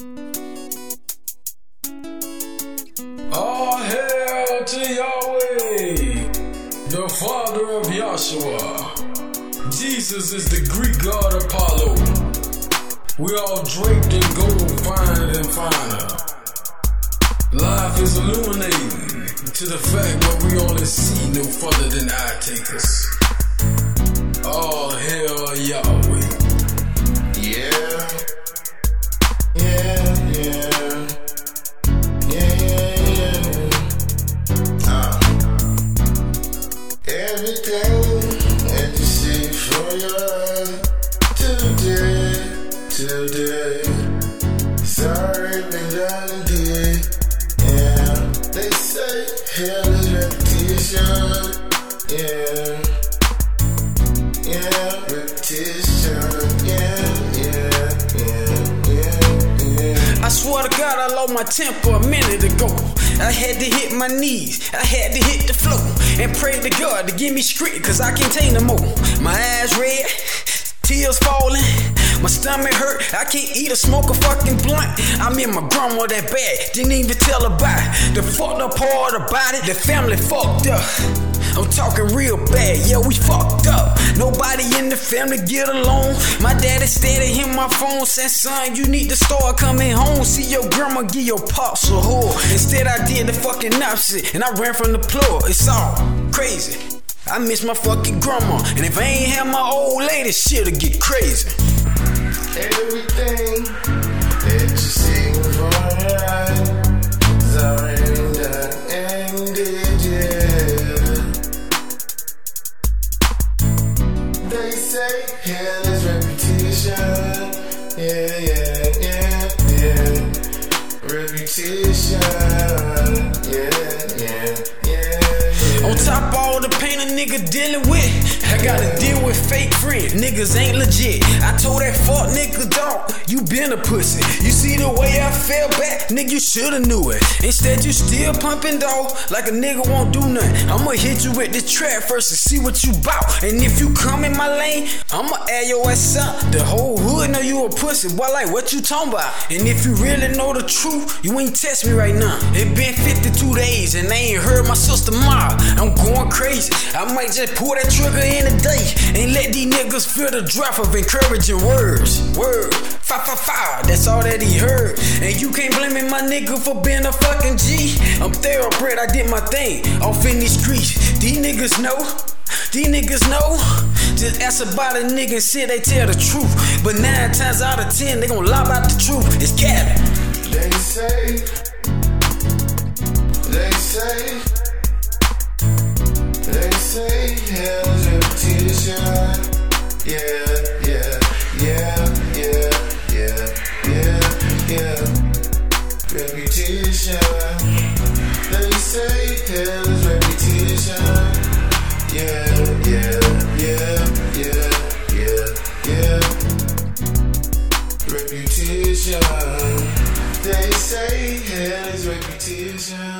All hail to Yahweh, the father of Yahshua. Jesus is the Greek god Apollo. We all draped in gold, finer than finer. Life is illuminating to the fact that we only see no further than eye takers. All hail Yahweh. Today, today. Sorry, did. Yeah. They say hell is repetition. Yeah. Yeah, repetition. Yeah, yeah, yeah, yeah. I swear to God, I lost my temper a minute ago. I had to hit my knees, I had to hit the floor and pray to God to give me strength, cause I can't take no more. My eyes red, tears falling. My stomach hurt, I can't eat or smoke a fucking blunt. I'm in my grandma that bad, didn't even tell about it. The fucked up part about it, the family fucked up. I'm talking real bad, yeah, we fucked family get along. My daddy steady hit my phone, said, son, you need to start coming home. See your grandma give your pops a whore. Instead, I did the fucking opposite, and I ran from the floor. It's all crazy. I miss my fucking grandma, and if I ain't have my old lady, shit'll get crazy. Everything On top of all the pain a nigga dealing with, I gotta deal with fake friends. Niggas ain't legit. I told that fuck nigga, you been a pussy. You see the way I fell back, nigga, you shoulda knew it. Instead, you still pumping, though, like a nigga won't do nothing. I'ma hit you with this trap first and see what you bout. And if you come in my lane, I'ma add your ass up. The whole hood know you a pussy, boy, like what you talking about? And if you really know the truth, you ain't test me right now. It been 52 days and they ain't heard my sister Ma. I'm going crazy. I might just pull that trigger in a day and let these niggas feel the drop of encouraging words. Word. Five, five, five. That's all that he heard. And you can't blame me, my nigga, for being a fucking G. I'm thoroughbred. I did my thing off in these streets. These niggas know. These niggas know. Just ask about a nigga and say they tell the truth. But nine times out of ten, they gon' lie about the truth. It's Cali. They say, they say, they say hell's repetition. Yeah, yeah, They